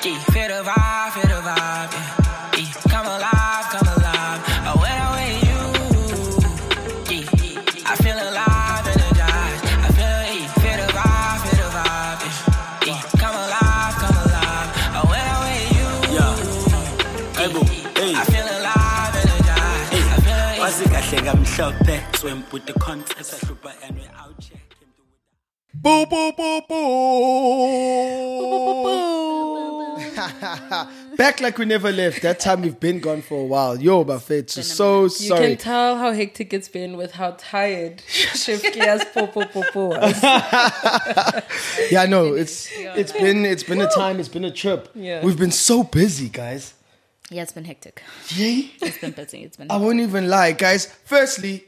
Feel the vibe, feel the vibe, yeah. yeah. Come alive, come alive. Oh, when I'm with you, yeah. I feel alive, energized. I feel, yeah. feel the vibe, feel the vibe, yeah. yeah. Come alive, come alive. Oh, when I'm with you, Yeah. Hey, boo. Hey. I feel alive, energized. I feel, yeah. wazi kahle kamhlophe swim the concept ahlupha and we out check him do it. Boo boo boo boo. Back like we never left. That time we've been gone for a while. Yo, Buffett, so You sorry. You can tell how hectic it's been with how tired Chef Gia's po po po po was. Yeah, no, it's it's been it's been a time. It's been a trip. Yeah. We've been so busy, guys. Yeah, it's been hectic. Yay. It's been busy. It's been. I won't even lie, guys. Firstly,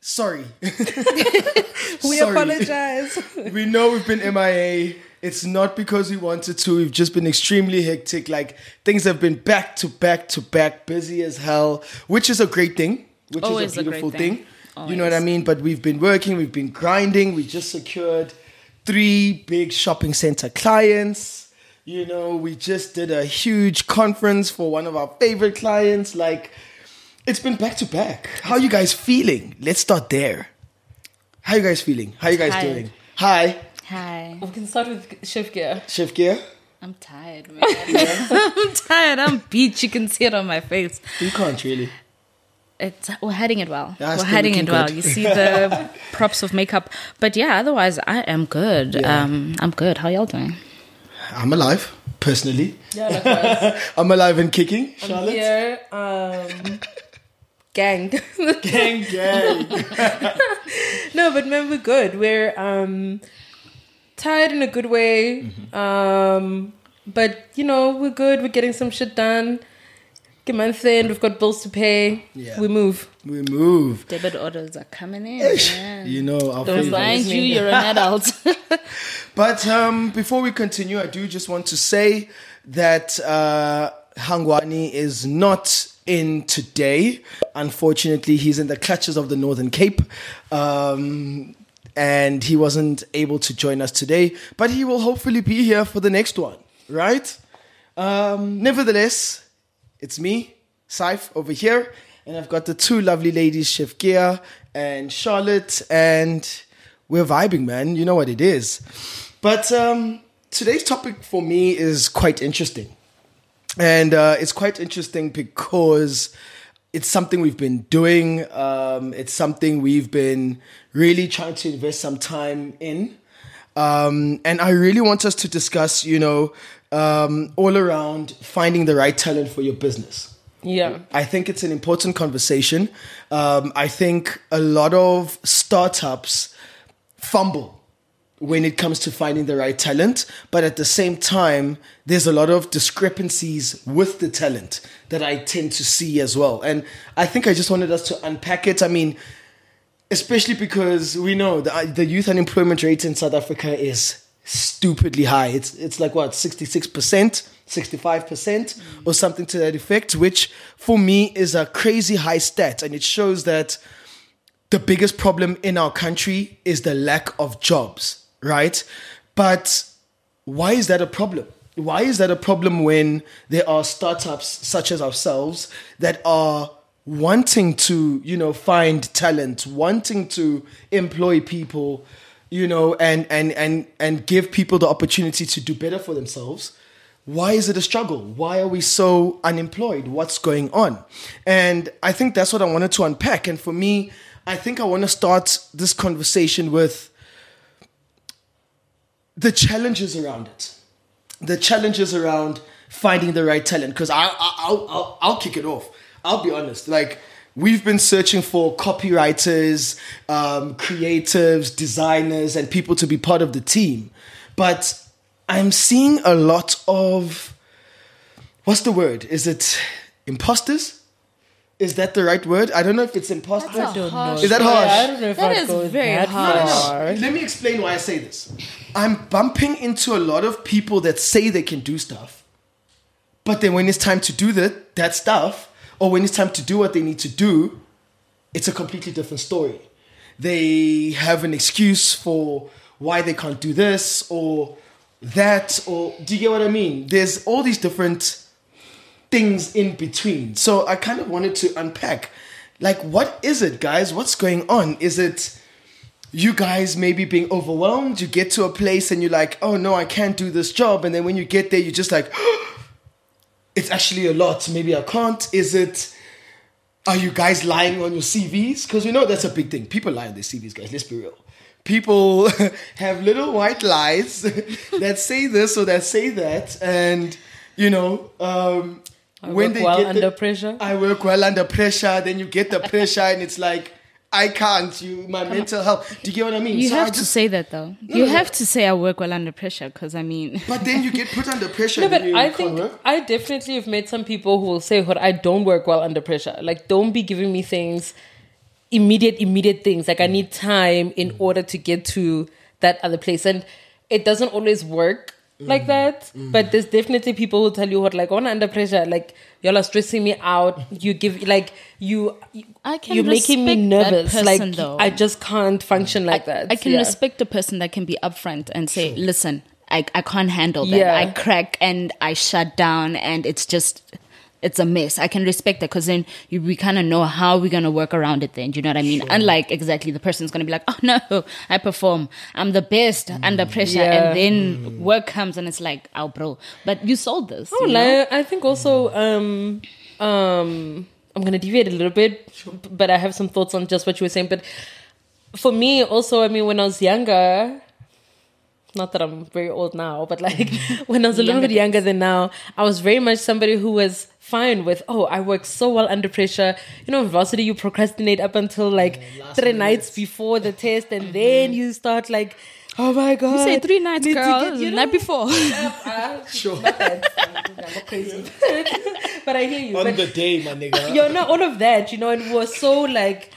sorry. We Sorry. apologize. we know we've been MIA. It's not because we wanted to. We've just been extremely hectic. Like things have been back to back to back, busy as hell, which is a great thing. Which Always is a a beautiful thing. thing. You know what I mean? But we've been working, we've been grinding. We just secured three big shopping center clients. You know, we just did a huge conference for one of our favorite clients. Like, it's been back to back. How you guys feeling? Let's start there. How you guys feeling? How you guys doing? Hi, Hi. we can start with Chef Gia. Chef Gia. I'm tired, man. I'm tired. I'm beat. You can see it on my face. You can't really. It's we're hiding it well. Yeah, we're still hiding looking it well. good. You see the props of makeup, but yeah. Otherwise, I am good. Yeah. Um, I'm good. How y'all doing? I'm alive, personally. Yeah, likewise. I'm alive and kicking. Charlotte. Here, um, gang. Gang, gang. no, but man, we're good. We're um, tired in a good way. Mm-hmm. Um, but you know, we're good. We're getting some shit done. Get month end. We've got bills to pay. Yeah. We move. we move. Debit orders are coming in. Man. You know, our Don't. Mind you, you're an adult. But um, before we continue, I do just want to say that uh, Hangwani is not in today. Unfortunately, he's in the clutches of the Northern Cape. Um, and he wasn't able to join us today, but he will hopefully be here for the next one, right? Um, nevertheless, it's me, Saif, over here, and I've got the two lovely ladies, Chef Gia and Charlotte, and we're vibing, man. You know what it is. But um, today's topic for me is quite interesting. And uh, it's quite interesting because it's something we've been doing. Um, it's something we've been really trying to invest some time in. Um, and I really want us to discuss, you know, um, all around finding the right talent for your business. Yeah. I think it's an important conversation. Um, I think a lot of startups fumble when it comes to finding the right talent, but at the same time, there's a lot of discrepancies with the talent that I tend to see as well. And I think I just wanted us to unpack it. I mean, especially because we know the, uh, the youth unemployment rate in South Africa is stupidly high. It's it's like what sixty six percent, sixty five percent, or something to that effect. Which for me is a crazy high stat, and it shows that the biggest problem in our country is the lack of jobs, right? But why is that a problem? Why is that a problem when there are startups such as ourselves that are wanting to, you know, find talent, wanting to employ people, you know, and and and and give people the opportunity to do better for themselves? Why is it a struggle? Why are we so unemployed? What's going on? And I think that's what I wanted to unpack. And for me, I think I want to start this conversation with the challenges around it, the challenges around finding the right talent. Because I, I, I'll, I'll, I'll kick it off. I'll be honest. Like we've been searching for copywriters, um, creatives, designers, and people to be part of the team, but I'm seeing a lot of what's the word? Is it imposters? Is that the right word? I don't know if it's imposter. That's a harsh Is that Yeah, harsh? I don't know if That I'd is very that harsh. far. Let me explain why I say this. I'm bumping into a lot of people that say they can do stuff, but then when it's time to do that that stuff, or when it's time to do what they need to do, it's a completely different story. They have an excuse for why they can't do this, or that or do you get what I mean? There's all these different things in between. So I kind of wanted to unpack like what is it guys? What's going on? Is it you guys maybe being overwhelmed? You get to a place and you're like, "Oh no, I can't do this job." And then when you get there you're just like oh, it's actually a lot. Maybe I can't. Is it are you guys lying on your CVs? Because you know that's a big thing. People lie on their CVs, guys. Let's be real. People have little white lies that say this or that say that, and you know, um, when they work well under pressure. I work well under pressure. Then you get the pressure, and it's like I can't. You, my mental health. Do you get what I mean? You So I have to say that though. No, you no, have no. to say I work well under pressure because I mean, But then you get put under pressure. No, but you I think work. I definitely have met some people who will say, "What I don't work well under pressure. Like, don't be giving me things, immediate, immediate things. Like, I mm. need time in order to get to that other place, and it doesn't always work like mm. that. Mm. But there's definitely people who tell you what, like, oh, on under pressure, like y'all are stressing me out. You give like you. I can You're making me nervous. person, like though. I just can't function like that. I can Yeah. respect a person that can be upfront and say, "Listen, I I can't handle that. Yeah. I crack and I shut down, and it's just." It's a mess. I can respect that because then you, we kind of know how we're gonna work around it. Then, do you know what I mean? Unlike exactly the person's gonna be like, "Oh no, I perform. I'm the best under pressure," Yeah. and then work comes and it's like, "Oh, bro," but you sold this. Oh, you know? I think also um um I'm gonna deviate a little bit, but I have some thoughts on just what you were saying. But for me, also, I mean, when I was younger, not that I'm very old now, but like when I was a little Younger bit younger than now, I was very much somebody who was fine with, oh, I work so well under pressure. You know, in varsity, you procrastinate up until like three nights before the test, and mm-hmm. then you start like, oh my god, You say three nights, need girl. get- you know? night before. Uh, sure. I'm crazy. but I hear you. On but the day, my nigga. you know, all of that, you know, it was so like,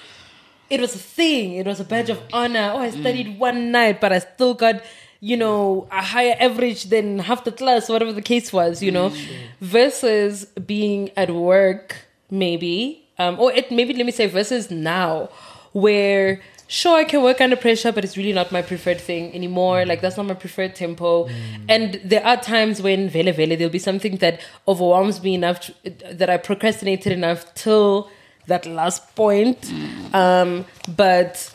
it was a thing. It was a badge of mm. honor. Oh, I studied mm. one night, but I still got, you know, a higher average than half the class, whatever the case was, you know, versus being at work, maybe, um, or it maybe let me say versus now, where sure I can work under pressure, but it's really not my preferred thing anymore. Like that's not my preferred tempo. And there are times when vele vele there'll be something that overwhelms me enough to, that I procrastinated enough till that last point. Um, but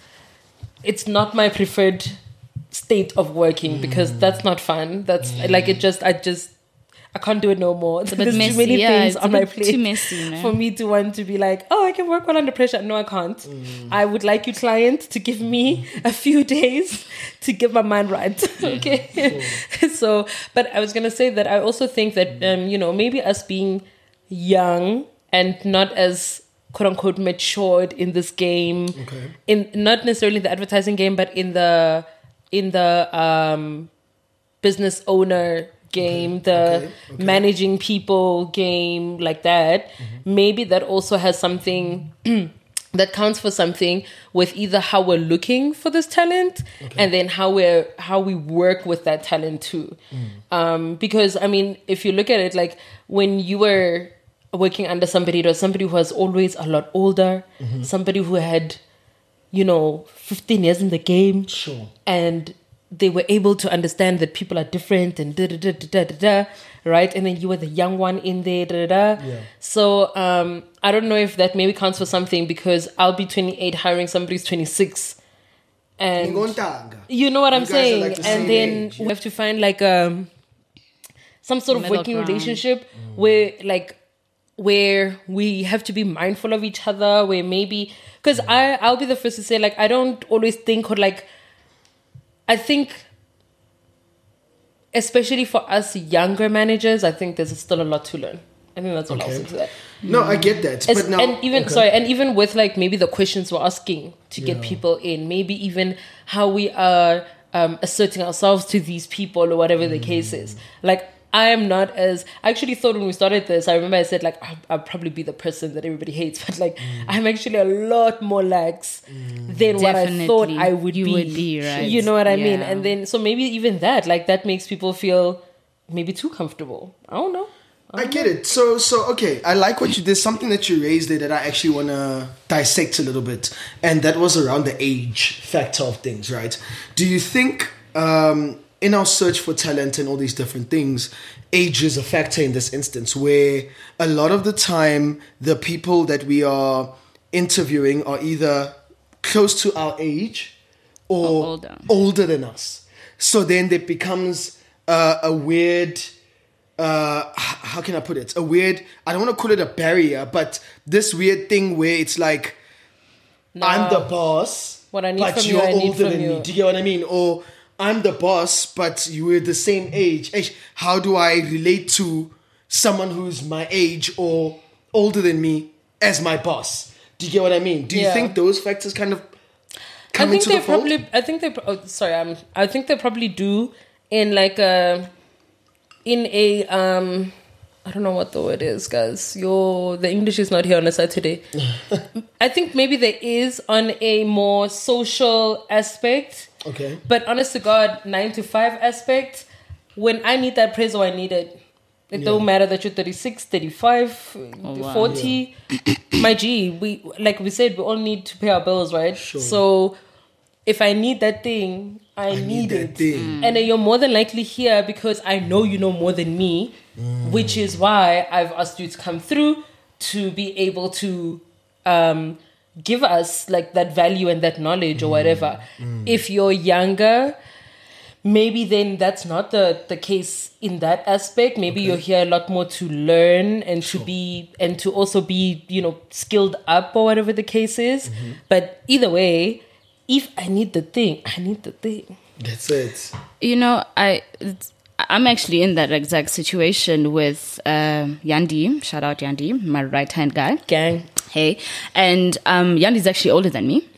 it's not my preferred state of working because hmm. that's not fun. That's like it just I just I can't do it no more. a bit There's messy, too many yeah, things it's a on my plate too messy, you know? for me to want to be like, oh, I can work well under pressure. No, I can't. Hmm. I would like you, client, to give me a few days to get my mind right. okay. so, but I was gonna say that I also think that hmm. um, you know maybe us being young and not as quote unquote matured in this game, Okay. in not necessarily the advertising game, but in the in the um, business owner game, the Okay, okay. managing people game, like that. Maybe that also has something that counts for something with either how we're looking for this talent and then how we're how we work with that talent too. Um, because I mean, if you look at it, like when you were working under somebody, it was somebody who was always a lot older, somebody who had, you know, 15 years in the game Sure. and they were able to understand that people are different and da da da da da da, da right? And then you were the young one in there, da da da. Yeah. So um, I don't know if that maybe counts for something because I'll be 28 hiring somebody who's 26. And you know what I'm You guys are saying? like the and then age. we have to find like um some sort of Middle working ground. relationship where like where we have to be mindful of each other where maybe because i i'll be the first to say like i don't always think or like i think especially for us younger managers i think there's still a lot to learn i think that's i'll Okay. say to that No, I get that. as- but now, and even okay. sorry, and even with like maybe the questions we're asking to get Yeah. people in, maybe even how we are um, asserting ourselves to these people or whatever the case is. Mm. Like I am not as I actually thought when we started this. I remember I said like I'll, I'll probably be the person that everybody hates, but like Mm. I'm actually a lot more lax than what I thought I would You be. would be, right? You know what I mean? And then so maybe even that like that makes people feel maybe too comfortable. I don't know. I get it. So, so okay. I like what you. did. something that you raised there that I actually want to dissect a little bit, and that was around the age factor of things, right? Do you think um, in our search for talent and all these different things, age is a factor in this instance where a lot of the time the people that we are interviewing are either close to our age or, Or older. older than us. So then it becomes uh, a weird uh how can I put it? A weird I don't want to call it a barrier, but this weird thing where it's like I'm the boss, What I need but from you, you're need older from than you. me. Do you get what I mean? Or I'm the boss, but you were the same age. How do I relate to someone who's my age or older than me as my boss? Do you get what I mean? Do you Yeah. think those factors kind of I come think into they the probably. I think they. Oh, sorry, I'm. I think they probably do in like a, in a um, I don't know what the word is, guys. Your the English is not here on a Saturday. I think maybe there is on a more social aspect, Okay. but honest to God, nine to five aspect. When I need that praise or I need it, it don't matter that you're 36, 35, wow. 40. My G, we like we said, we all need to pay our bills, right? So if I need that thing, I, need, need that it. thing. Mm. And then you're more than likely here because I know you know more than me, mm. which is why I've asked you to come through to be able to um, give us like that value and that knowledge or mm. whatever. If you're younger, maybe then that's not the the case in that aspect. Maybe you're here a lot more to learn and to be and to also be you know skilled up or whatever the case is. Mm-hmm. But either way if i need the thing i need the thing That's it. You know, I I'm actually in that exact situation with um, Yandi. Shout out Yandi, my right hand guy. gang Hey, and um, Yandi's actually older than me.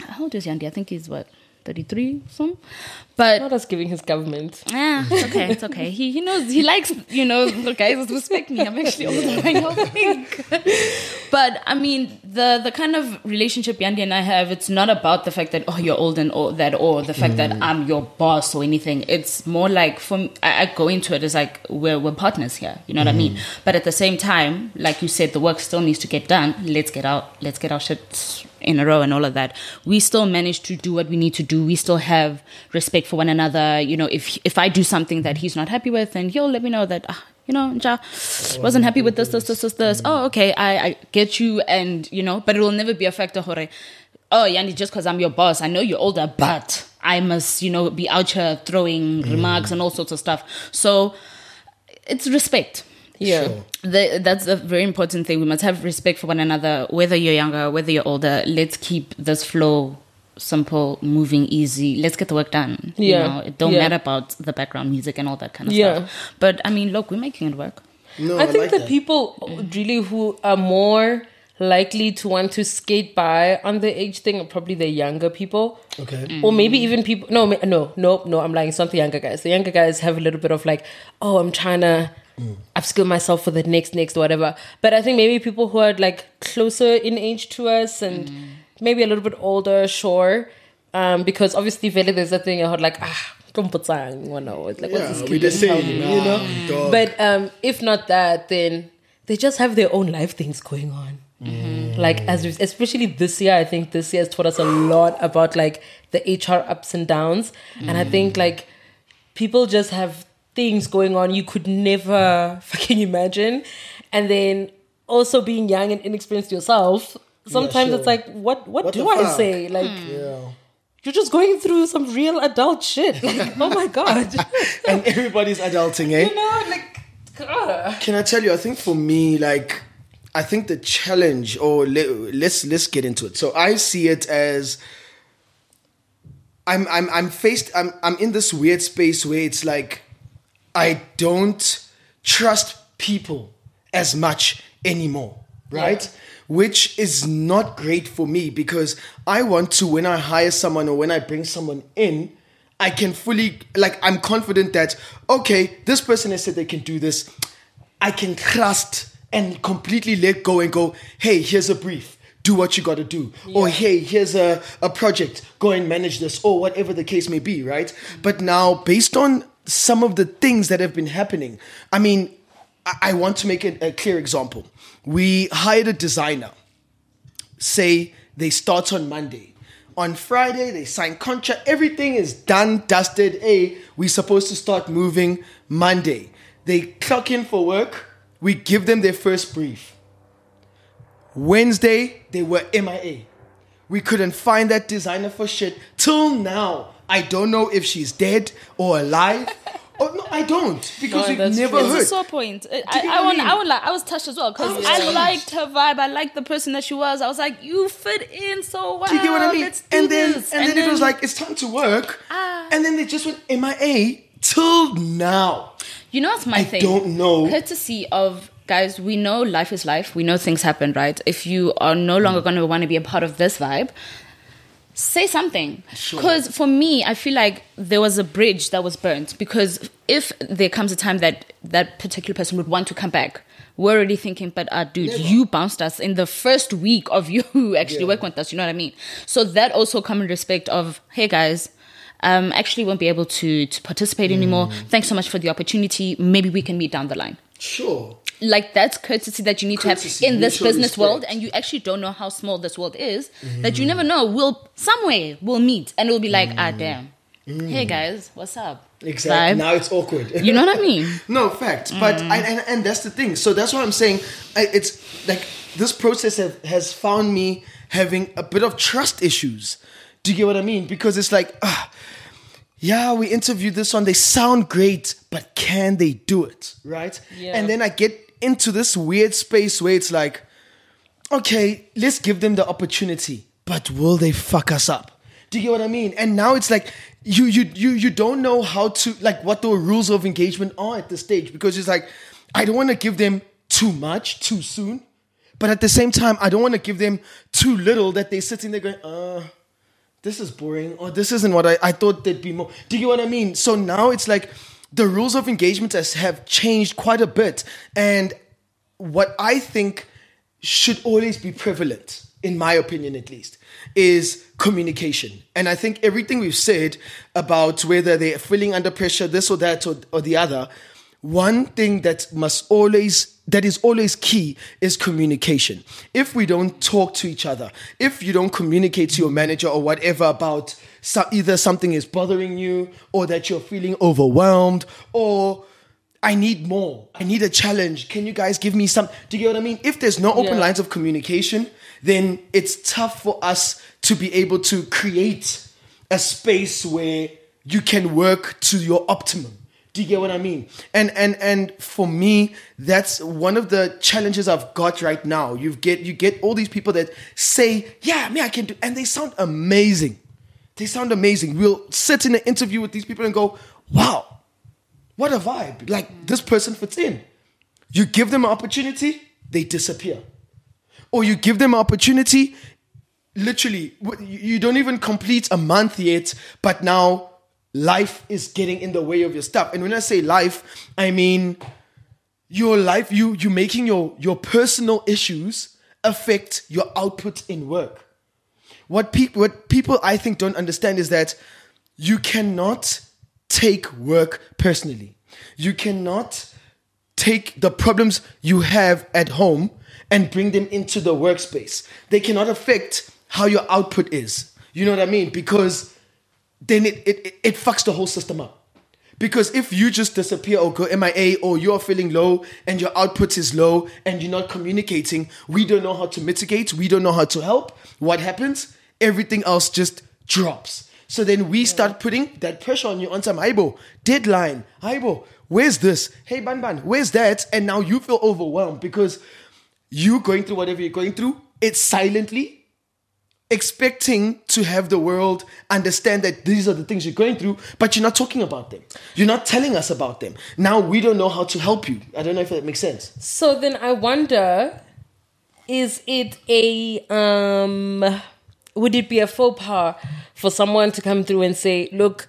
How old is Yandi? I think he's what 33 some. But not us giving his government yeah, it's okay, it's okay. He he knows he likes you know look guys respect me. I'm actually older than y'all think. but I mean the the kind of relationship Yandi and I have, it's not about the fact that oh you're old and or that or the fact that mm. I'm your boss or anything. It's more like from I, I go into it as like we're we're partners here. You know what I mean? Mm. But at the same time, like you said, the work still needs to get done. Let's get out. Let's get our shit in a row and all of that. We still manage to do what we need to do. We still have respect for one another. You know, if if I do something that he's not happy with, then he'll let me know that. Ah, you know, Ja, wasn't happy with this, this, this, this, this. Oh, okay, I, I get you, and you know, but it will never be a factor. Hore. Oh, Yandi, just because I'm your boss, I know you're older, but I must, you know, be out here throwing remarks and all sorts of stuff. So it's respect. Yeah The, that's a very important thing. We must have respect for one another, whether you're younger, whether you're older. Let's keep this flow simple, moving, easy. Let's get the work done. You Yeah. know, it don't Yeah. matter about the background music and all that kind of Yeah. stuff. But I mean, look, we're making it work. No, I think like the that. people really who are more likely to want to skate by on the age thing are probably the younger people. Okay. Or maybe even people. No, no, no, no. I'm lying. It's not the younger guys. The younger guys have a little bit of like, oh, I'm trying to upskill myself for the next, next, whatever. But I think maybe people who are like closer in age to us and maybe a little bit older, sure. Um, because obviously, Vele, there's a thing I heard like, ah, Kumputsang, you know, it's like, what's this we kid the same, me, you know? dog. But um, if not that, then they just have their own life things going on. Like as especially this year, I think this year has taught us a lot about like the HR ups and downs, and I think like people just have things going on you could never fucking imagine, and then also being young and inexperienced yourself. Sometimes sure. it's like, what what, What do I fuck? say? Like Yeah. you're just going through some real adult shit. Like, oh my god, And everybody's adulting, eh? you know, like. God. Can I tell you? I think for me, like, I think the challenge, or le- let's let's get into it. So I see it as I'm I'm I'm faced. I'm I'm in this weird space where it's like I don't trust people as much anymore, right? Which is not great for me because I want to when I hire someone or when I bring someone in, I can fully like I'm confident that okay, this person has said they can do this. I can trust and completely let go and go, hey, here's a brief. Do what you gotta do. Or hey, here's a, a project. Go and manage this, or whatever the case may be, right? Mm. But now, based on some of the things that have been happening, I mean, I, want to make a, a clear example. We hired a designer say they start on Monday. On Friday, they sign contract. Everything is done, dusted. Hey, we're supposed to start moving Monday. They clock in for work. We give them their first brief. Wednesday, they were MIA. We couldn't find that designer for shit till now. I don't know if she's dead or alive. oh no, I don't because No, we've that's never true. heard. It's a sore point. I, I, I, what I want, mean? I, would like, I was touched as well because I I, liked her vibe. I liked the person that she was. I was like, you fit in so well. Do you get what I mean? Let's and then this. and, then, it was like it's time to work. Ah. And then they just went MIA till now. You know what's my I thing? don't know. Courtesy of guys, we know life is life. We know things happen, right? If you are no longer going to want to be a part of this vibe, say something. Sure. Because for me, I feel like there was a bridge that was burnt. Because if there comes a time that that particular person would want to come back, we're already thinking, but uh, dude, Never. you bounced us in the first week of you actually Yeah. working with us. You know what I mean? So that also come in respect of, hey guys, um, actually won't be able to to participate anymore. Mm. Thanks so much for the opportunity. Maybe we can meet down the line. Sure. Like that's courtesy that you need Courtesy, to have in this business respect. world, and you actually don't know how small this world is. That you never know. We'll somewhere we'll meet, and it'll be like, ah, damn. Hey guys, what's up? Exactly. Vibe. Now it's awkward. You know what I mean? No, fact. But Mm. I, and, and that's the thing. So that's what I'm saying. I, it's like this process have, has found me having a bit of trust issues. Do you get what I mean? Because it's like, ah, yeah, we interviewed this one. They sound great, but can they do it? Right? Yeah. And then I get into this weird space where it's like, okay, let's give them the opportunity, but will they fuck us up? Do you get what I mean? And now it's like you you you you don't know how to like what the rules of engagement are at this stage because it's like I don't want to give them too much too soon, but at the same time I don't want to give them too little that they're sitting there going, uh, this is boring or this isn't what I, I thought there'd be more. Do you get what I mean? So now it's like the rules of engagement has, have changed quite a bit. And what I think should always be prevalent, in my opinion at least, is communication. And I think everything we've said about whether they're feeling under pressure, this or that or, or the other, one thing that must always that is always key is communication. If we don't talk to each other, if you don't communicate to your manager or whatever about so, either something is bothering you or that you're feeling overwhelmed or I need more. I need a challenge. Can you guys give me some? Do you get what I mean? If there's no open Yeah. lines of communication, then it's tough for us to be able to create a space where you can work to your optimum. Do you get what I mean? And and and for me, that's one of the challenges I've got right now. You get you get all these people that say, "Yeah, me, I can do," and they sound amazing. They sound amazing. We'll sit in an interview with these people and go, "Wow, what a vibe! Like this person fits in." You give them an opportunity, they disappear. Or you give them an opportunity, literally, you don't even complete a month yet, but now life is getting in the way of your stuff. And when I say life, I mean your life, you you making your your personal issues affect your output in work. What people what people I think don't understand is that you cannot take work personally. You cannot take the problems you have at home and bring them into the workspace. They cannot affect how your output is. You know what I mean? Because then it, it, it- fucks the whole system up. Because if you just disappear or go MIA or you're feeling low and your output is low and you're not communicating, we don't know how to mitigate, we don't know how to help. What happens? Everything else just drops. So then we start putting that pressure on you on some Aibo, deadline, Aibo, where's this? Hey Ban Ban, where's that? And now you feel overwhelmed because you going through whatever you're going through, it's silently expecting to have the world understand that these are the things you're going through, but you're not talking about them. You're not telling us about them. Now we don't know how to help you. I don't know if that makes sense. So then I wonder, is it a um would it be a faux pas for someone to come through and say, look,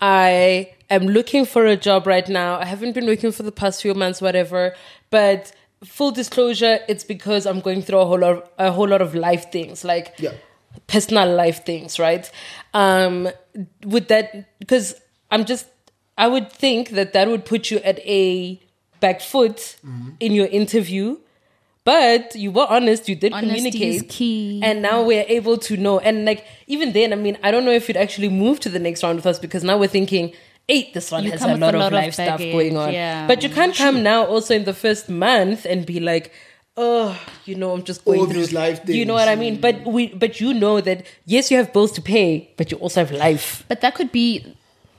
I am looking for a job right now. I haven't been working for the past few months, whatever, but full disclosure, it's because I'm going through a whole lot of, a whole lot of life things. Like Yeah. Personal life things, right? Um, would that because I'm just I would think that that would put you at a back foot in your interview, But you were honest, you did Honesty communicate. is key. And now we're able to know. And like even then, I mean, I don't know if you'd actually move to the next round with us because now we're thinking, eight, this one You has come a with lot, a lot of of life stuff going on. yeah. But you can't come now also in the first month and be like, oh, you know, I'm just going All through these life Do you know what I mean? But we but you know that yes, you have bills to pay, but you also have life. But that could be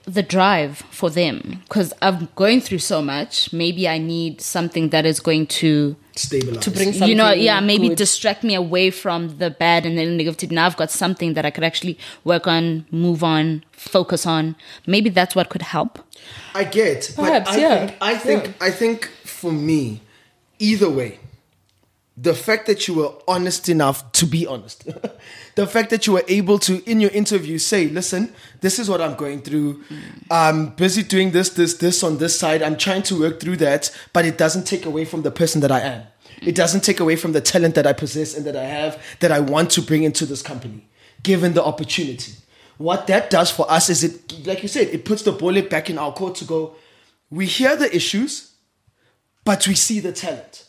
the drive for them because I'm going through so much. Maybe I need something that is going to, Stabilize. To bring you know, yeah, maybe good. distract me away from the bad and the negative. Now I've got something that I could actually work on, move on, focus on. Maybe that's what could help. I get, Perhaps, but I yeah. think I think Yeah. I think for me, either way, the fact that you were honest enough to be honest, the fact that you were able to in your interview say, "Listen, this is what I'm going through. I'm busy doing this, this, this on this side. I'm trying to work through that, but it doesn't take away from the person that I am. It doesn't take away from the talent that I possess and that I have that I want to bring into this company, given the opportunity." What that does for us is it, like you said, it puts the bullet back in our court to go. We hear the issues, but we see the talent.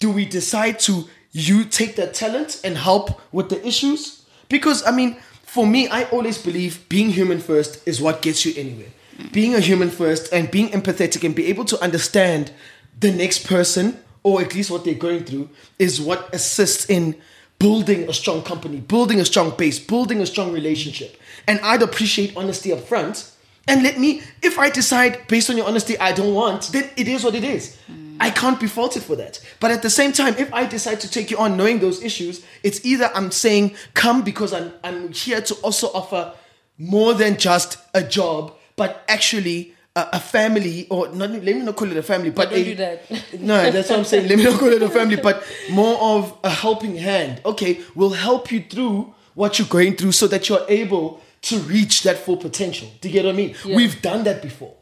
Do we decide to you take that talent and help with the issues? Because I mean, for me, I always believe being human first is what gets you anywhere. Being a human first and being empathetic and be able to understand the next person or at least what they're going through is what assists in building a strong company, building a strong base, building a strong relationship. And I'd appreciate honesty up front. And let me, if I decide based on your honesty, I don't want, then it is what it is. Hmm. I can't be faulted for that. But at the same time, if I decide to take you on knowing those issues, it's either I'm saying come because I'm I'm here to also offer more than just a job, but actually a, a family, or not, let me not call it a family, but don't a- do that. no, that's what I'm saying. Let me not call it a family, but more of a helping hand. Okay, we'll help you through what you're going through so that you're able to reach that full potential. Do you get what I mean? We've done that before.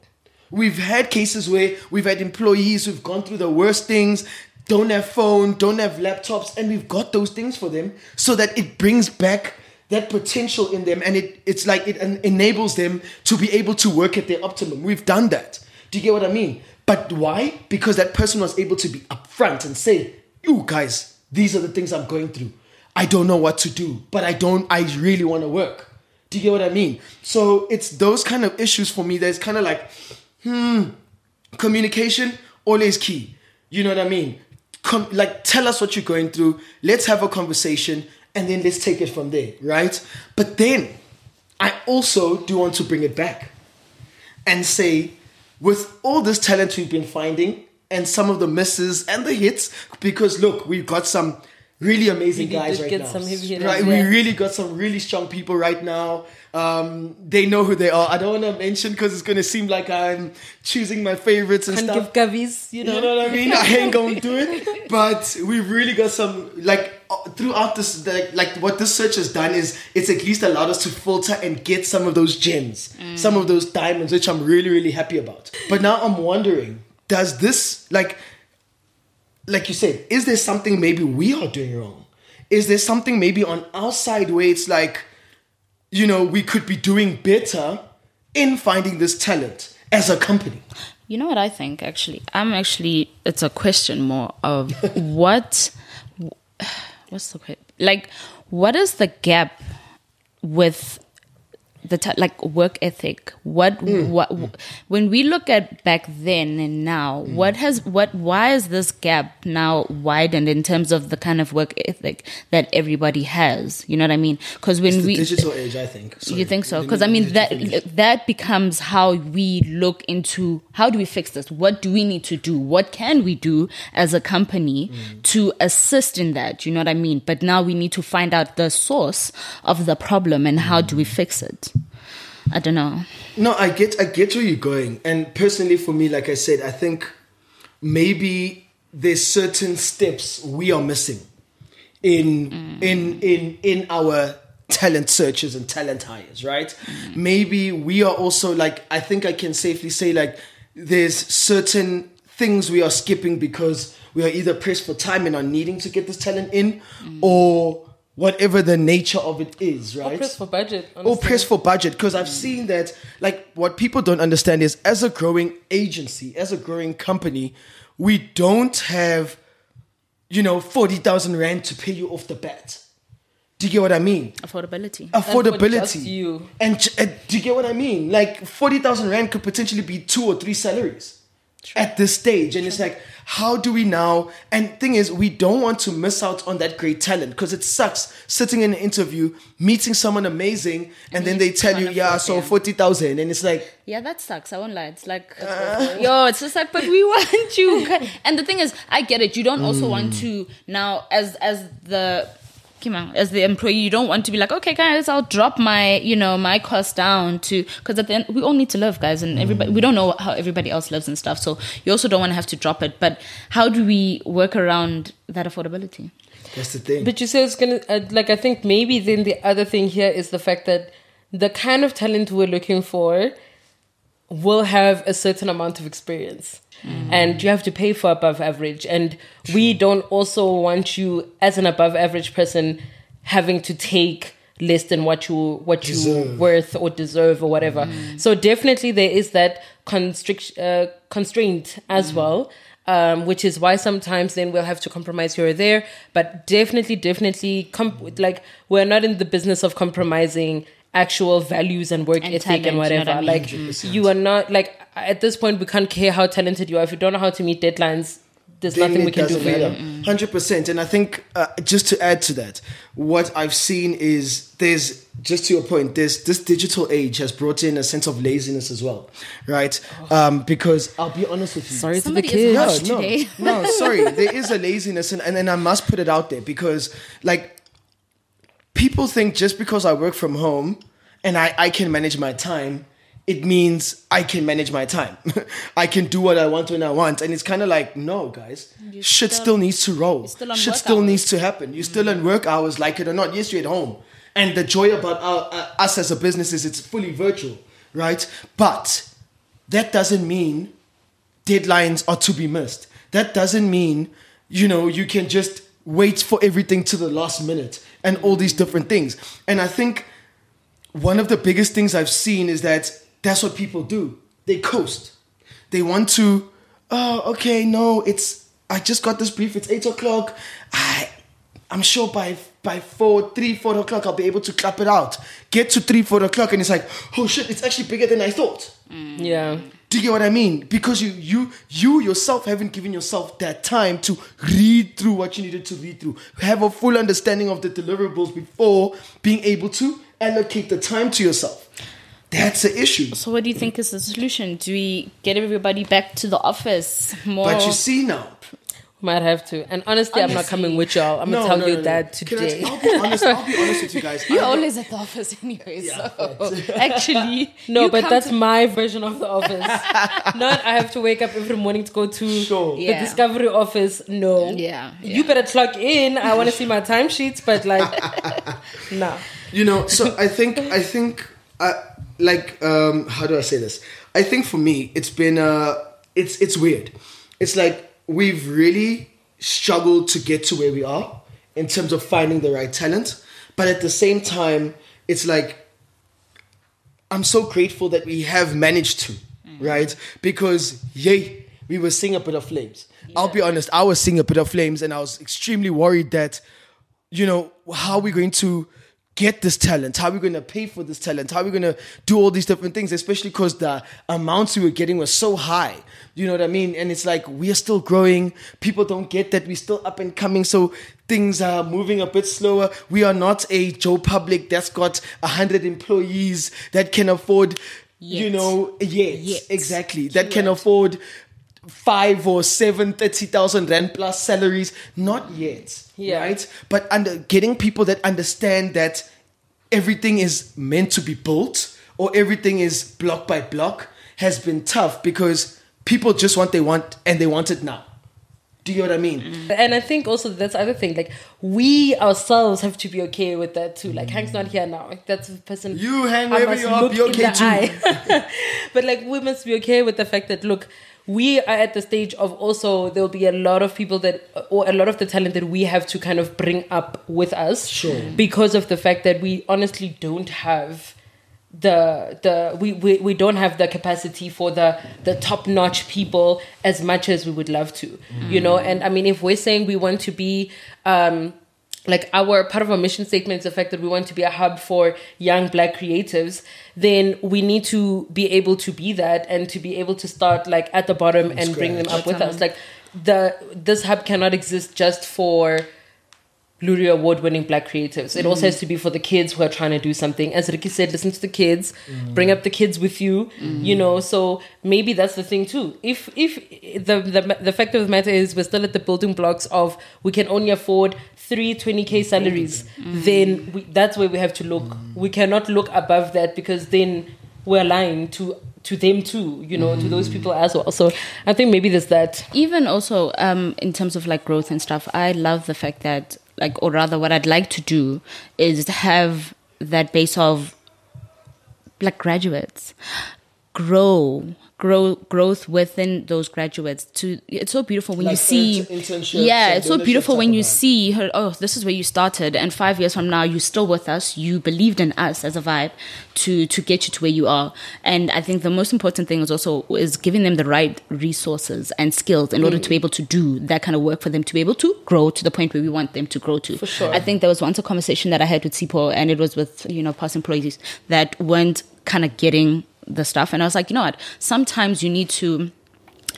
We've had cases where we've had employees who've gone through the worst things, don't have phone, don't have laptops, and we've got those things for them so that it brings back that potential in them and it, it's like it enables them to be able to work at their optimum. We've done that. Do you get what I mean? But why? Because that person was able to be upfront and say, you guys, these are the things I'm going through. I don't know what to do, but I don't, I really want to work. Do you get what I mean? So it's those kind of issues for me that's kind of like, hmm, communication always key. You know what i mean? Com- like tell us what you're going through. Let's have a conversation and then let's take it from there right? But then i also do want to bring it back and say with all this talent we've been finding and some of the misses and the hits because look we've got some really amazing guys right now right we really got some really strong people right now um, they know who they are i don't want to mention because it's going to seem like i'm choosing my favorites and Can't stuff give gavies, you know. you know what I mean? I ain't gonna do it. But we've really got some like uh, throughout this like, like what this search has done is it's at least allowed us to filter and get some of those gems, some of those diamonds, which I'm really really happy about. But now I'm wondering, does this like like you said, is there something maybe we are doing wrong? Is there something maybe on our side where it's like, you know, we could be doing better in finding this talent as a company? You know what I think actually? I'm actually it's a question more of what what's the like what is the gap with the t- like work ethic what what when we look at back then and now what has what why is this gap now widened in terms of the kind of work ethic that everybody has you know what i mean because when we digital age, I think. Sorry. you think so? Because I mean that that becomes how we look into how do we fix this? What do we need to do? What can we do as a company Mm. to assist in that? You know what I mean? But now we need to find out the source of the problem and how do we Mm. fix it? I don't know. No, I get I get where you're going. And personally for me, like I said, I think maybe there's certain steps we are missing in mm. in in in our talent searches and talent hires, right? Mm. Maybe we are also like I think I can safely say like there's certain things we are skipping because we are either pressed for time and are needing to get this talent in mm. or whatever the nature of it is, right? Or Press for budget. or press for budget because I've seen that like what people don't understand is as a growing agency, as a growing company, we don't have you know, 40,000 Rand to pay you off the bat. Do you get what I mean? Affordability. Affordability. just you. And j- uh, do you get what I mean? Like 40,000 Rand could potentially be two or three salaries at this stage. And it's like, how do we now? And thing is, we don't want to miss out on that great talent because it sucks sitting in an interview, meeting someone amazing, and then they tell you, yeah, so them. 40,000. And it's like, Yeah, that sucks. I won't lie. It's like, uh. yo, it's just like, but we want you. And the thing is, I get it. You don't also want mm. to now, as as the as the employee, you don't want to be like, okay, guys, I'll drop my, you know, my cost down to because at the end we all need to live, guys, and everybody we don't know how everybody else lives and stuff. So you also don't want to have to drop it. But how do we work around that affordability? that's the thing. But you say it's gonna uh, like I think maybe then the other thing here is the fact that the kind of talent we're looking for will have a certain amount of experience. And you have to pay for above average. And we don't also want you as an above average person having to take less than what you what you worth or deserve or whatever. So definitely there is that constrict uh, constraint as well. Um, which is why sometimes then we'll have to compromise here or there. But definitely, definitely, comp- like we're not in the business of compromising actual values and work And ethic talent, and you know what whatever. I mean? Like 100%. you are not like at this point we can't care how talented you are if you don't know how to meet deadlines. There's then nothing we can do doesn't for you. Hundred percent. And I think uh, just to add to that, what I've seen is there's just to your point. There's this digital age has brought in a sense of laziness as well, right? Um, because I'll be honest with you. Sorry to the kids. No, no, no, sorry. There is a laziness, and, and, and I must put it out there because, like, people think just because I work from home and I, I can manage my time, it means I can manage my time. I can do what I want when I want. And it's kind of like, no, guys, shit still, needs to roll. still Shit still hours. needs to happen. You're still in work hours, like it or not. Yes, you're at home. And the joy about our, uh, us as a business is it's fully virtual, right? But that doesn't mean deadlines are to be missed. That doesn't mean, you know, you can just wait for everything to the last minute and all these different things. And I think one of the biggest things I've seen is that that's what people do. They coast. They want to, oh, okay, no, it's, I just got this brief, it's eight o'clock. I, I'm sure by by four, three, four o'clock, I'll be able to clap it out. Get to three, four o'clock, and it's like, oh shit, it's actually bigger than I thought. Mm. Yeah. Do you get what I mean? Because you you you yourself haven't given yourself that time to read through what you needed to read through, have a full understanding of the deliverables before being able to allocate the time to yourself. That's the issue. So, what do you think is the solution? Do we get everybody back to the office more? But you see now, Might have to. And honestly, I'm not coming with y'all. I'm gonna tell you that Can I- today. I'll be honest. I'll be honest with you guys. You're I- always at the office anyway, so actually, No, but that's to- my version of the office. Not I have to wake up every morning to go to Sure. the Yeah. discovery office. No. Yeah, You better clock in. I want to see my timesheets, but like, nah. you know so i think i think uh, like um how do i say this i think for me it's been uh it's it's weird it's like we've really struggled to get to where we are in terms of finding the right talent. But at the same time it's like i'm so grateful that we have managed to mm. right? Because yay we were seeing a bit of flames. I'll be honest i was seeing a bit of flames and i was extremely worried that you know, how are we going to get this talent? How are we going to pay for this talent? How are we going to do all these different things? Especially because the amounts we were getting were so high. You know what I mean? And it's like we are still growing. People don't get that we're still up and coming. So things are moving a bit slower. We are not a Joe Public that's got a hundred employees that can afford, you Yet. know, yet, Yet. exactly that can afford five or seven, thirty thousand rand plus salaries. Not yet, Yeah. right? But under getting people that understand that everything is meant to be built or everything is block by block has been tough because people just want they want and they want it now. Do you know what I mean? Mm. And I think also that's the other thing. Like we ourselves have to be okay with that too. Like Hank's not here now. Like, that's the person You hang I wherever you are, be okay too. but like we must be okay with the fact that look, we are at the stage of also there'll be a lot of people that or a lot of the talent that we have to kind of bring up with us. Sure. Because of the fact that we honestly don't have the the we, we we don't have the capacity for the the top notch people as much as we would love to you know and i mean if we're saying we want to be um like our part of our mission statement is the fact that we want to be a hub for young black creatives then we need to be able to be that and to be able to start like at the bottom and bring them up with us. Like the this hub cannot exist just for Loerie award winning black creatives. It also mm. has to be for the kids who are trying to do something. As Ricky said, listen to the kids, mm. bring up the kids with you, mm. you know. So maybe that's the thing too. If if the, the the fact of the matter is we're still at the building blocks of we can only afford three 20k salaries, then we, that's where we have to look. We cannot look above that because then we're lying to to them too, you know, to those people as well. So I think maybe there's that. even also um, in terms of like growth and stuff, I love the fact that like, or rather, what I'd like to do is have that base of black graduates grow grow growth within those graduates to it's so beautiful when you see yeah it's so beautiful when you see her oh this is where you started and five years from now you're still with us you believed in us as a vibe to to get you to where you are. And i think the most important thing is also is giving them the right resources and skills in order to be able to do that kind of work for them to be able to grow to the point where we want them to grow to. For sure. i think there was once a conversation that i had with sipo and it was with you know past employees that weren't kind of getting the stuff. And i was like you know what? Sometimes you need to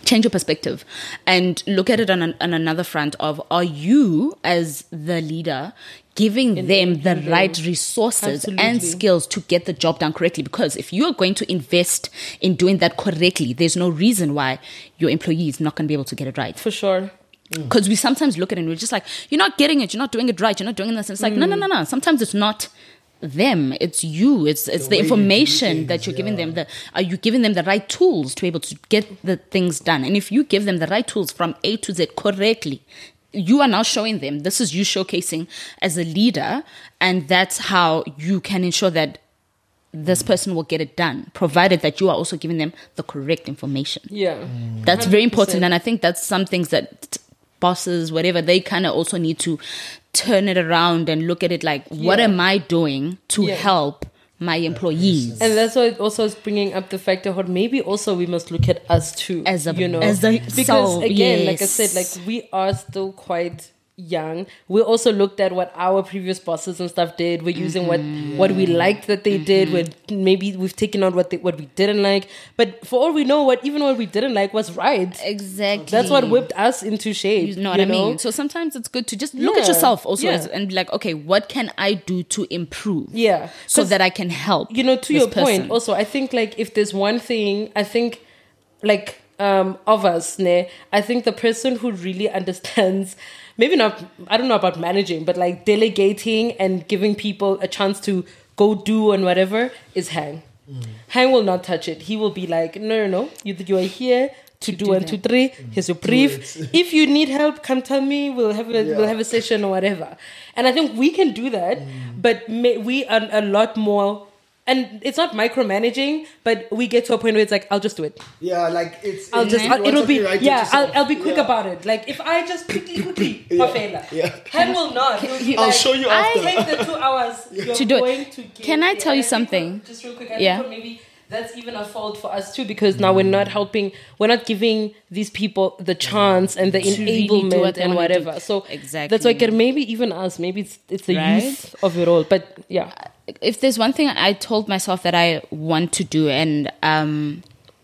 change your perspective and look at it on, an, on another front of are you as the leader giving them the right resources and skills to get the job done correctly? Because if you are going to invest in doing that correctly there's no reason why your employee is not going to be able to get it right. For sure. Mm. because we sometimes look at it and we're just like you're not getting it. You're not doing it right. You're not doing this. And it's like no no no no. Sometimes it's not them. It's you. It's it's the, way you information things, that you're giving yeah. them the are you giving them the right tools to be able to get the things done. And if you give them the right tools from a to z correctly you are now showing them. This is you showcasing as a leader and that's how you can ensure that this person will get it done provided that you are also giving them the correct information. Yeah. Mm. that's very important and i think that's some things that t- bosses whatever they kind of also need to turn it around and look at it like what am i doing to Yeah. help my employees? And that's why it also is bringing up the fact of maybe also we must look at us too, As a- you know, as a because soul, again, like I said, like we are still quite young. We also looked at what our previous bosses and stuff did. We're using Mm-hmm. what what we liked that they did. When maybe we've taken out what they, what we didn't like. But for all we know, what even what we didn't like was right. exactly That's what whipped us into shape. you know what i mean so sometimes it's good to just look at yourself also Yeah. as, and be like okay what can i do to improve Yeah, So that i can help you know to this your point also i think like if there's one thing i think like um of us ne, i think the person who really understands maybe not i don't know about managing but like delegating and giving people a chance to go do and whatever is hang mm. hang will not touch it he will be like no no no you, you are here to, do, do one, that. three. Mm. Here's your brief. if you need help, come tell me. We'll have a we'll have a session or whatever. And I think we can do that, mm. but may, we are a lot more. And it's not micromanaging, but we get to a point where it's like, I'll just do it. Yeah, like it's. I'll just, I'll, it'll be, something right yeah. I'll, I'll be quick Yeah. about it. Like, if I just quickly, quickly, Yeah, yeah. yeah. Han will not. He'll be I'll like, show you after. I after." take the two hours you're To do it. going to give. Can I tell you I think, something? Just real quick, I Yeah. think maybe that's even a fault for us too, because now we're not helping, we're not giving these people the chance and the To really enablement what and whatever. So Exactly. that's why can maybe even us, maybe it's it's the Right? youth of it all. But yeah, if there's one thing I told myself that I want to do, and um,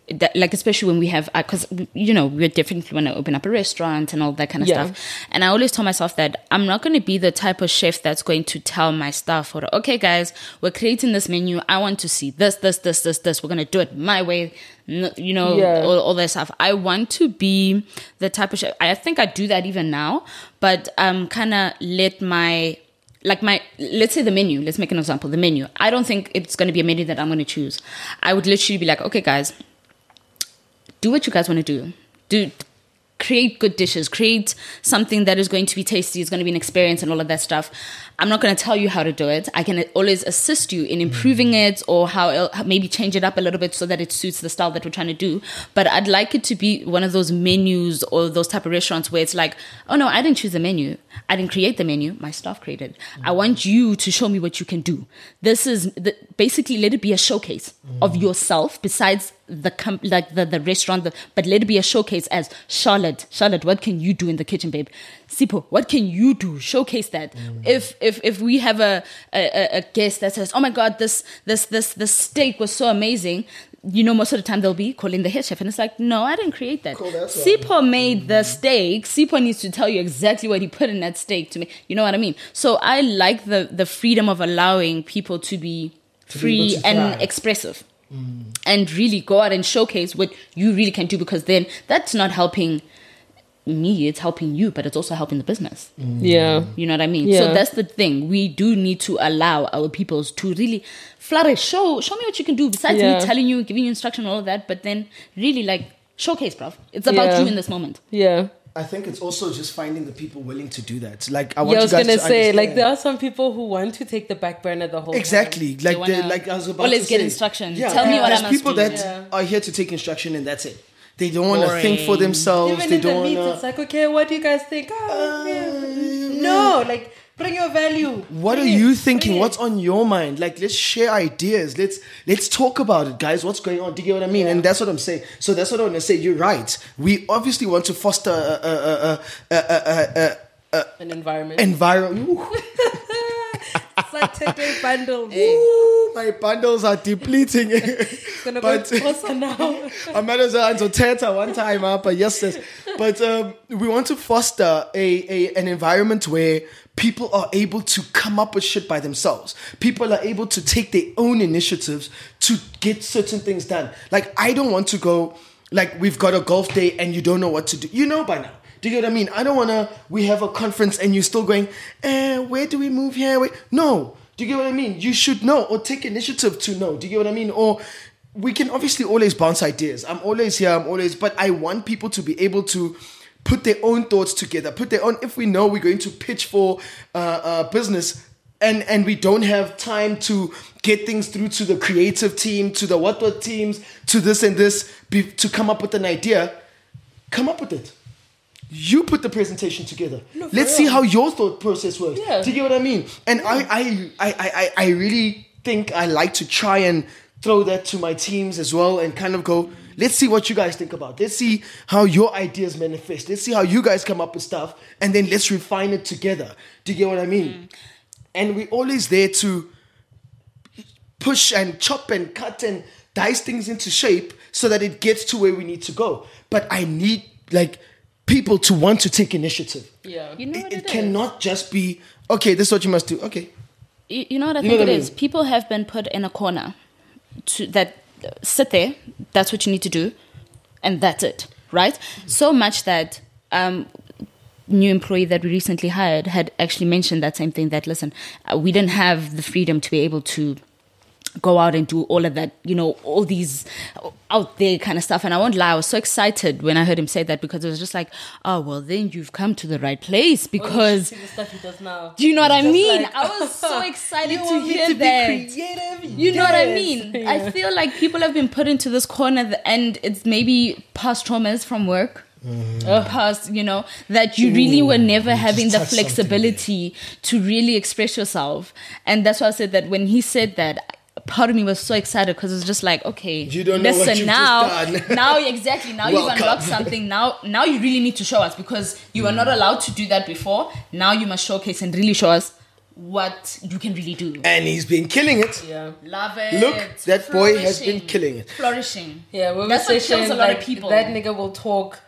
that, like especially when we have, because you know we're definitely want to open up a restaurant and all that kind of Yeah. stuff. And I always tell myself that I'm not going to be the type of chef that's going to tell my staff, or okay, guys, we're creating this menu. I want to see this, this, this, this, this. We're going to do it my way. You know, Yeah. all, all that stuff. I want to be the type of chef. I think I do that even now, but um, kind of let my like my let's say the menu let's make an example the menu. I don't think it's going to be a menu that i'm going to choose. I would literally be like okay guys do what you guys want to do. Do create good dishes, create something that is going to be tasty, it's going to be an experience, and all of that stuff. I'm not going to tell you how to do it. I can always assist you in improving mm. it or how maybe change it up a little bit so that it suits the style that we're trying to do. But I'd like it to be one of those menus or those type of restaurants where it's like, oh no, I didn't choose the menu. I didn't create the menu. My staff created. I mm. want you to show me what you can do. This is the, basically let it be a showcase of mm. yourself besides the com- like the, the restaurant, the, but let it be a showcase as Charlotte. Charlotte, what can you do in the kitchen, babe? Sipo, what can you do? Showcase that. Mm. If if if we have a, a a guest that says, "Oh my God, this this this this steak was so amazing," you know, most of the time they'll be calling the head chef, and it's like, "No, I didn't create that. Cool, Sipo made the mm-hmm. steak. Sipo needs to tell you exactly what he put in that steak to me. You know what I mean? So I like the the freedom of allowing people to be be free to and expressive mm. and really go out and showcase what you really can do because then that's not helping me it's helping you but it's also helping the business mm. Yeah. you know what i mean Yeah. so that's the thing we do need to allow our peoples to really flourish show show me what you can do besides Yeah. me telling you giving you instruction all of that but then really like showcase bruv it's about Yeah. you in this moment Yeah. I think it's also just finding the people willing to do that. Like I want Yeah, I was gonna to say, like, there are some people who want to take the back burner the whole time. Exactly. Like, wanna like I was about always to get say. instruction. Yeah, Tell me what I there's must people do. that Yeah. are here to take instruction and that's it. They don't want to think for themselves. Even they in the don't meets, want it's like, okay, what do you guys think? Oh, yeah. No, like, bring your value. What are it, you thinking? What's on your mind? Like, let's share ideas. Let's let's talk about it, guys. What's going on? Do you get what I mean? And that's what I'm saying. So that's what I want to say. You're right. We obviously want to foster a, a, a, a, a, a, a an environment? environment. Saturday bundle. Ooh, my bundles are depleting. Gonna But- go closer now. I met her on Teta one time, uh, but yes, yes. But um, we want to foster a, a an environment where people are able to come up with shit by themselves. People are able to take their own initiatives to get certain things done. Like I don't want to go like we've got a golf day and you don't know what to do. You know by now. Do you get what I mean? I don't want to. We have a conference and you're still going. Eh, where do we move here? Wait, no. Do you get what I mean? You should know or take initiative to know. Do you get what I mean? Or we can obviously always bounce ideas. I'm always here. I'm always, but I want people to be able to put their own thoughts together. Put their own. If we know we're going to pitch for uh, uh, business, and and we don't have time to get things through to the creative team, to the what what teams, to this and this, be, to come up with an idea, come up with it. You put the presentation together. for Let's see how your thought process works. Yeah. Do you get what I mean? And I, I, I, I, I really think I like to try and throw that to my teams as well and kind of go, let's see what you guys think about. Let's see how your ideas manifest. Let's see how you guys come up with stuff and then let's refine it together. Do you get what I mean? Mm. And we're always there to push and chop and cut and dice things into shape so that it gets to where we need to go. But I need like people to want to take initiative. Yeah. you know It, what it it is? cannot just be okay. This is what you must do. Okay, you, you know what I You think know it what I is. People have been put in a corner to that uh, sit there. That's what you need to do, and that's it, right? So much that um, new employee that we recently hired had actually mentioned that same thing. That listen, uh, we didn't have the freedom to be able to go out and do all of that, you know, all these out there kind of stuff. And I won't lie, I was so excited when I heard him say that because it was just like, oh, well, then you've come to the right place because. The stuff he does now. Do you know what I mean? like- I was so excited to hear to that. creative? You know what I Yes. mean? I feel like people have been put into this corner and it's maybe past traumas from work. Mm-hmm. Past, you know, that you really were never having the flexibility to really express yourself. And that's why I said that when he said that, part of me was so excited because it's just like, okay, You don't know what listen you've now, done. now exactly now you've unlocked something. Now, now you really need to show us because you were not mm. allowed to do that before. Now you must showcase and really show us what you can really do. and he's been killing it. Yeah. Love it. Look, that boy has been killing it. Flourishing. Yeah, when That's we what say kills a lot like, of people. That nigga will talk.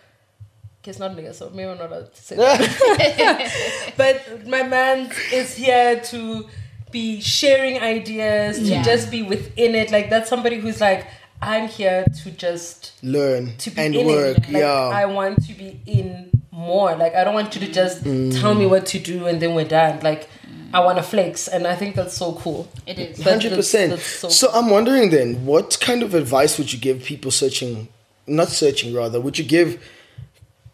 Okay, it's not nigga, so maybe I'm not allowed to say that. but my man is here to be sharing ideas, to Yeah. just be within it. Like that's somebody who's like, I'm here to just Learn to be and in work. it. Like, yeah. I want to be in more. Like I don't want you to just mm. tell me what to do and then we're done. Like I want to flex, and I think that's so cool. It is. Hundred percent. that's- that's So, so I'm wondering then, what kind of advice would you give people searching, not searching rather, would you give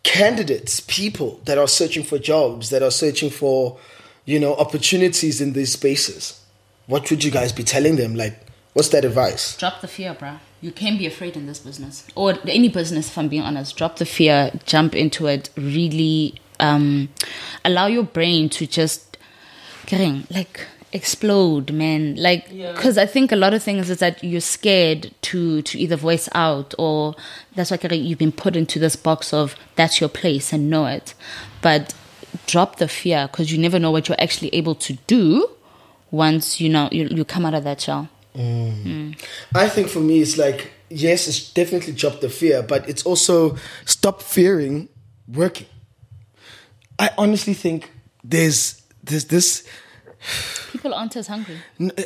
candidates, people that are searching for jobs, that are searching for, you know, opportunities in these spaces, what would you guys be telling them? Like, what's that advice? Drop the fear, bruh. You can't be afraid in this business or any business. If I'm being honest, drop the fear, jump into it. Really, um, allow your brain to just, kering, like explode, man. Like, because I think a lot of things is that you're scared to to either voice out or that's why kering, you've been put into this box of that's your place and know it, but drop the fear because you never know what you're actually able to do once you know you, you come out of that shell. I think for me, it's like, yes, it's definitely drop the fear, but it's also stop fearing working. I honestly think there's there's this. People aren't as hungry.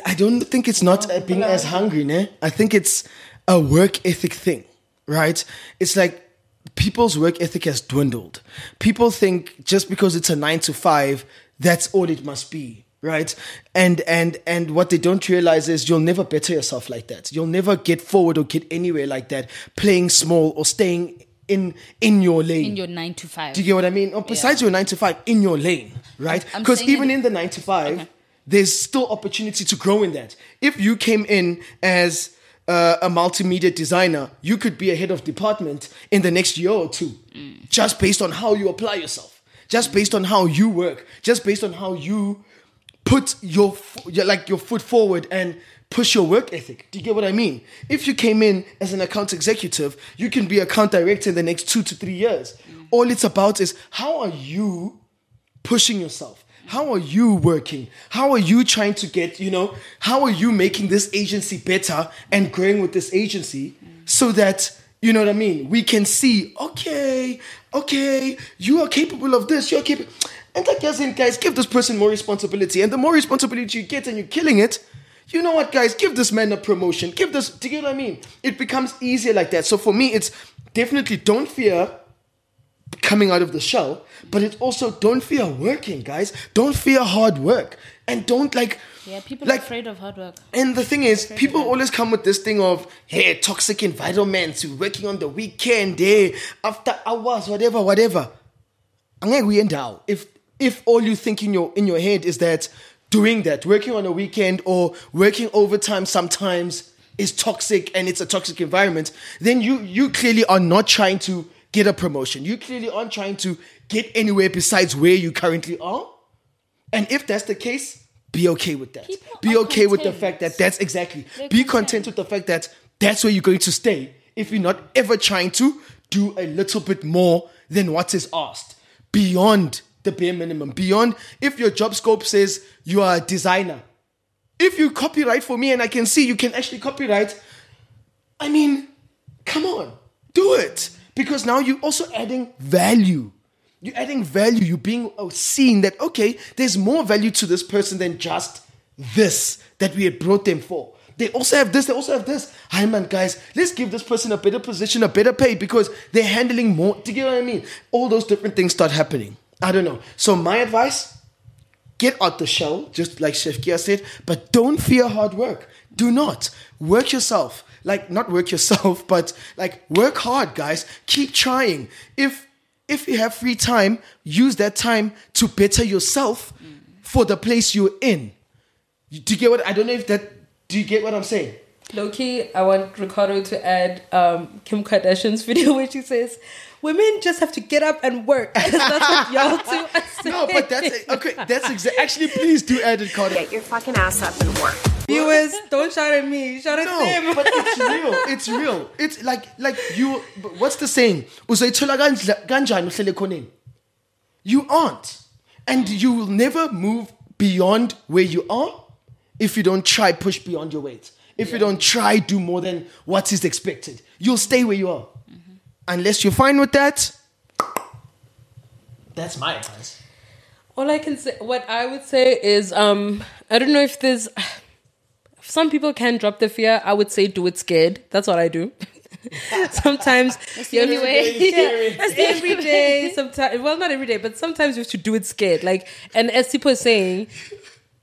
I don't think it's not uh, being as hungry, ne? I think it's a work ethic thing, right? It's like people's work ethic has dwindled. People think just because it's a nine to five, that's all it must be, right? And and and what they don't realize is you'll never better yourself like that. You'll never get forward or get anywhere like that, playing small or staying in in your lane. In your nine to five. Do you get what I mean? Or besides your nine to five, in your lane, right? Because even in the nine to five, there's still opportunity to grow in that. If you came in as uh, a multimedia designer, you could be a head of department in the next year or two, mm. just based on how you apply yourself, just mm. based on how you work, just based on how you put your, your like your foot forward and push your work ethic. Do you get what I mean? If you came in as an account executive, you can be account director in the next two to three years. Mm. All it's about is how are you pushing yourself? How are you working? How are you trying to get, you know, how are you making this agency better and growing with this agency so that, you know what I mean? We can see, okay, okay, you are capable of this, you're capable. And like as in, guys, give this person more responsibility. And the more responsibility you get and you're killing it, you know what, guys, give this man a promotion. Give this, do you know what I mean? It becomes easier like that. So for me, it's definitely don't fear coming out of the shell, but it's also don't fear working, guys. Don't fear hard work. And don't like Yeah, people like are afraid of hard work. and the thing is, people always come with this thing of, hey, toxic environments, you're working on the weekend, hey, after hours, whatever, whatever. Angeke uye ndawo. If if all you think in your in your head is that doing that, working on a weekend or working overtime sometimes is toxic and it's a toxic environment, then you you clearly are not trying to get a promotion. You clearly aren't trying to get anywhere besides where you currently are. And if that's the case, be okay with that. People be okay with the fact that that's exactly. They're be content. content with the fact that that's where you're going to stay if you're not ever trying to do a little bit more than what is asked beyond the bare minimum. Beyond if your job scope says you are a designer. If you copyright for me and I can see you can actually copyright, I mean, come on, do it. Because now you're also adding value. You're adding value. You're being uh, seen that, okay, there's more value to this person than just this that we had brought them for. They also have this, they also have this. Hi, man, guys, let's give this person a better position, a better pay because they're handling more. Do you get what I mean? All those different things start happening. I don't know. So, my advice get out the shell, just like Chef Gia said, but don't fear hard work. Do not. Work yourself. Like not work yourself, but like work hard, guys. Keep trying. If if you have free time, use that time to better yourself mm. for the place you're in. Do you get what I don't know if that do you get what I'm saying? Loki, I want Ricardo to add um, Kim Kardashian's video where she says, "Women just have to get up and work." that's what y'all do. No, but that's okay. That's exactly. Actually, please do add it, Carter. Get your fucking ass up and work. viewers. Don't shout at me. Shout at No, them. but it's real. It's real. It's like like you. What's the saying? Uzoyithola kanjla- kanjani? You aren't, and you will never move beyond where you are if you don't try push beyond your weight. If you don't try do more than what is expected, you'll stay where you are. Unless you're fine with that. That's my advice. All I can say, what I would say is, um, I don't know if there's. Some people can drop the fear. I would say do it scared. That's what I do. sometimes that's the only way. Yeah, that's the every day. Sometimes, well, not every day, but sometimes you have to do it scared. Like, and as people is saying,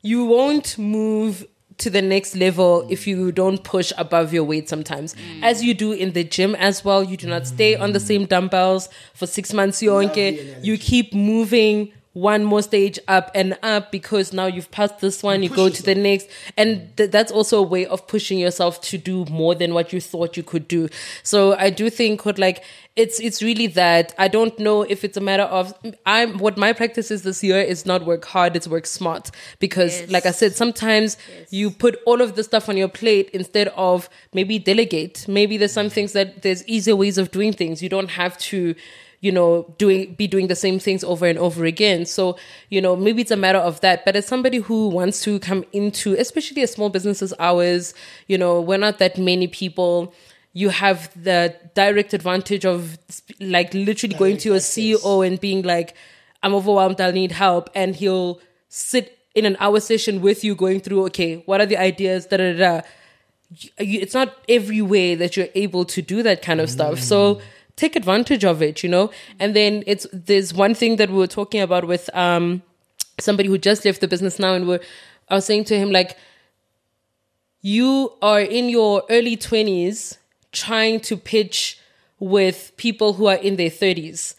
you won't move to the next level if you don't push above your weight sometimes. Mm. As you do in the gym as well you do not stay on the same dumbbells for six months yonke. You keep moving one more stage up and up because now you've passed this one you go to the next. And th- that's also a way of pushing yourself to do more than what you thought you could do. So i do think what like it's it's really that i don't know if it's a matter of i'm what my practice is this year is not work hard it's work smart. Because Yes. like i said sometimes you put all of the stuff on your plate instead of maybe delegate. Maybe there's some things that there's easier ways of doing things. You don't have to you know doing be doing the same things over and over again. So you know maybe it's a matter of that. But as somebody who wants to come into especially a small businesses hours you know we're not that many people you have the direct advantage of like literally going to your ceo and being like i'm overwhelmed i'll need help and he'll sit in an hour session with you going through okay what are the ideas da da da you, it's not every way that you're able to do that kind of stuff. So take advantage of it, you know. And then it's there's one thing that we were talking about with um somebody who just left the business now, and we're I was saying to him like, you are in your early twenties trying to pitch with people who are in their thirties.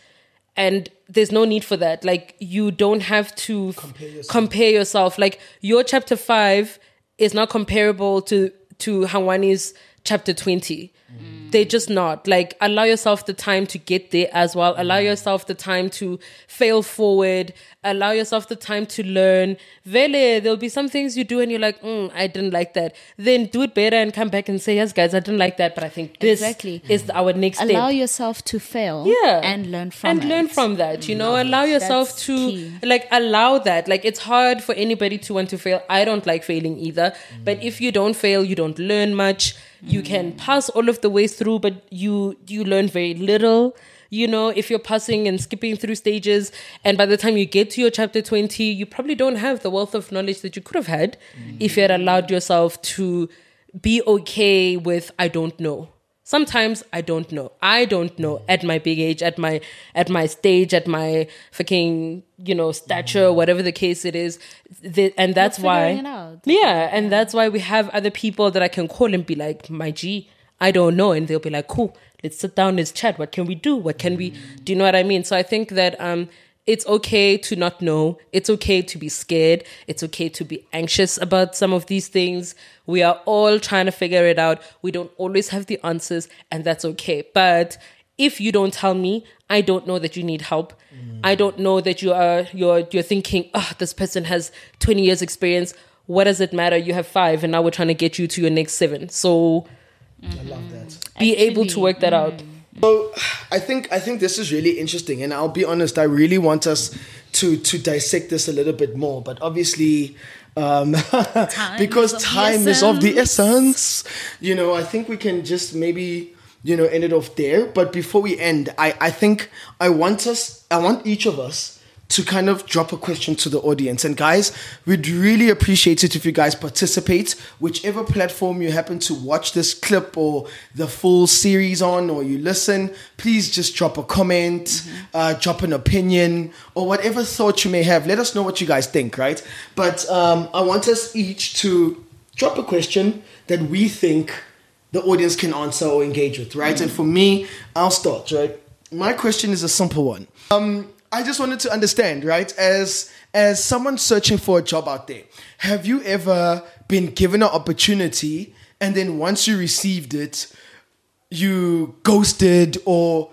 And there's no need for that. Like you don't have to compare yourself. compare yourself. Like your chapter five is not comparable to to Hangwani's chapter 20. Mm. They're just not. Like, allow yourself the time to get there as well. Allow mm. yourself the time to fail forward. Allow yourself the time to learn. Vele, there'll be some things you do and you're like, mm, I didn't like that. Then do it better and come back and say, yes, guys, I didn't like that, but I think this Exactly. is our next step Allow yourself to fail. yeah And learn from and it. learn from that you know mm. allow yourself That's to key. like allow that like it's hard for anybody to want to fail i don't like failing either but if you don't fail you don't learn much you can pass all of the way through but you you learn very little. You know if you're passing and skipping through stages and by the time you get to your chapter 20 you probably don't have the wealth of knowledge that you could have had mm. if you had allowed yourself to be okay with i don't know. Sometimes i don't know. I don't know. Mm. At my big age at my at my stage at my fucking you know stature mm. whatever the case it is. The- and that's why figuring it out. yeah and that's why we have other people that i can call and be like my g i don't know and they'll be like cool let's sit down let's chat what can we do what can we do you know what i mean so i think that um it's okay to not know. It's okay to be scared. It's okay to be anxious about some of these things. We are all trying to figure it out. We don't always have the answers, and that's okay. But if you don't tell me, I don't know that you need help. I don't know that you are you're you're thinking, oh, this person has 20 years experience. What does it matter? You have five, and now we're trying to get you to your next seven. So I love that. be able to work that out. So I think I think this is really interesting, and I'll be honest. I really want us to to dissect this a little bit more, but obviously. Um, because is time is of the essence, you know. I think we can just maybe you know end it off there. But before we end, I I think I want us, I want each of us to kind of drop a question to the audience. And guys, we'd really appreciate it if you guys participate, whichever platform you happen to watch this clip or the full series on, or you listen, please just drop a comment, uh, drop an opinion, or whatever thought you may have. Let us know what you guys think, right? But um, I want us each to drop a question that we think the audience can answer or engage with, right? And for me, I'll start, right? My question is a simple one. Um, I just wanted to understand, right? As as someone searching for a job out there, have you ever been given an opportunity and then once you received it, you ghosted or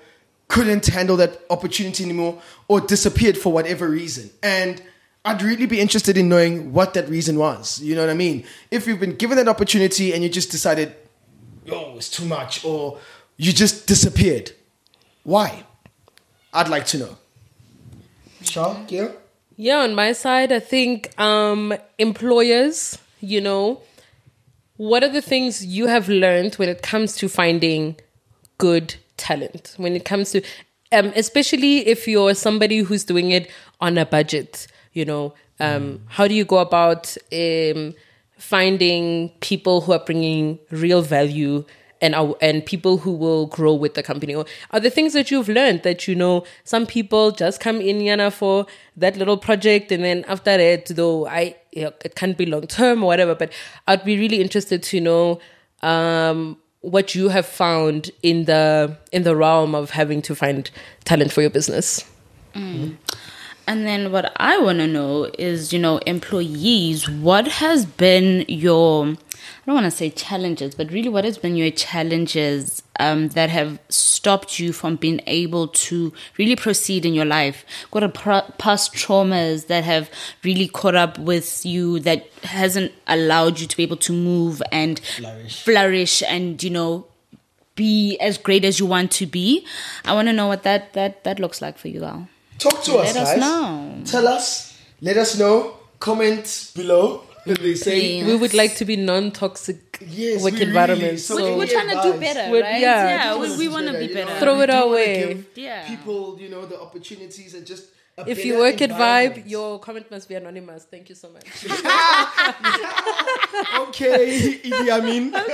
couldn't handle that opportunity anymore or disappeared for whatever reason? And I'd really be interested in knowing what that reason was. You know what I mean? If you've been given that opportunity and you just decided, oh, it's too much, or you just disappeared. Why? I'd like to know. Shark, yeah? Yeah, on my side, I think um, employers, you know, what are the things you have learned when it comes to finding good talent? When it comes to, um, especially if you're somebody who's doing it on a budget, you know, um, how do you go about um, finding people who are bringing real value? And are, and people who will grow with the company or are the things that you've learned that you know some people just come in yana for that little project and then after that though i it can't be long term or whatever. But I'd be really interested to know um, what you have found in the in the realm of having to find talent for your business. And then what I want to know is, you know, employees, what has been your, I don't want to say challenges, but really what has been your challenges um, that have stopped you from being able to really proceed in your life? What are past traumas that have really caught up with you that hasn't allowed you to be able to move and Flourish. flourish and, you know, be as great as you want to be? I want to know what that, that, that looks like for you all. Talk to us, Let us guys. know. Tell us. Let us know. Comment below. They say. Yeah. We would like to be non-toxic Yes, work we really- environments. so We're, we're trying to do better, We're- right? yeah. we, we want to be You know, better. Throw it do our wanna way. give Yeah. People, you know, the opportunities and just. a if you work at Vibe, your comment must be anonymous. Thank you so much. Okay, Idi Amin. but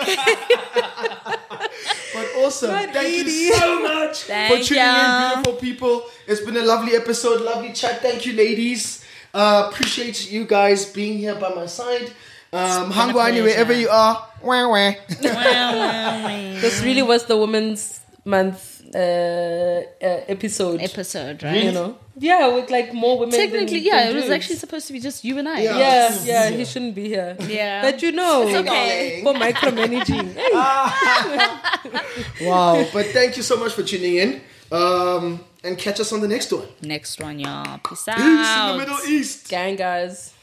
awesome. Not Thank Edie. you so much for Thank tuning ya. in, beautiful people. It's been a lovely episode, lovely chat. Thank you, ladies. Uh, appreciate you guys being here by my side. Um, Hangwani, wherever you are. Wah, wah. this really was the Women's Month uh, uh, episode. Episode, right? you know, yeah, with like more women. Technically, than, yeah, than it was actually supposed to be just you and I. Yeah. Yeah, Yes. yeah, he shouldn't be here. Yeah. but you know, It's okay. for micromanaging. Hey. Wow. But thank you so much for tuning in. Um, and catch us on the next one. Next one, y'all. Peace out. Peace in the Middle East. Gang, guys.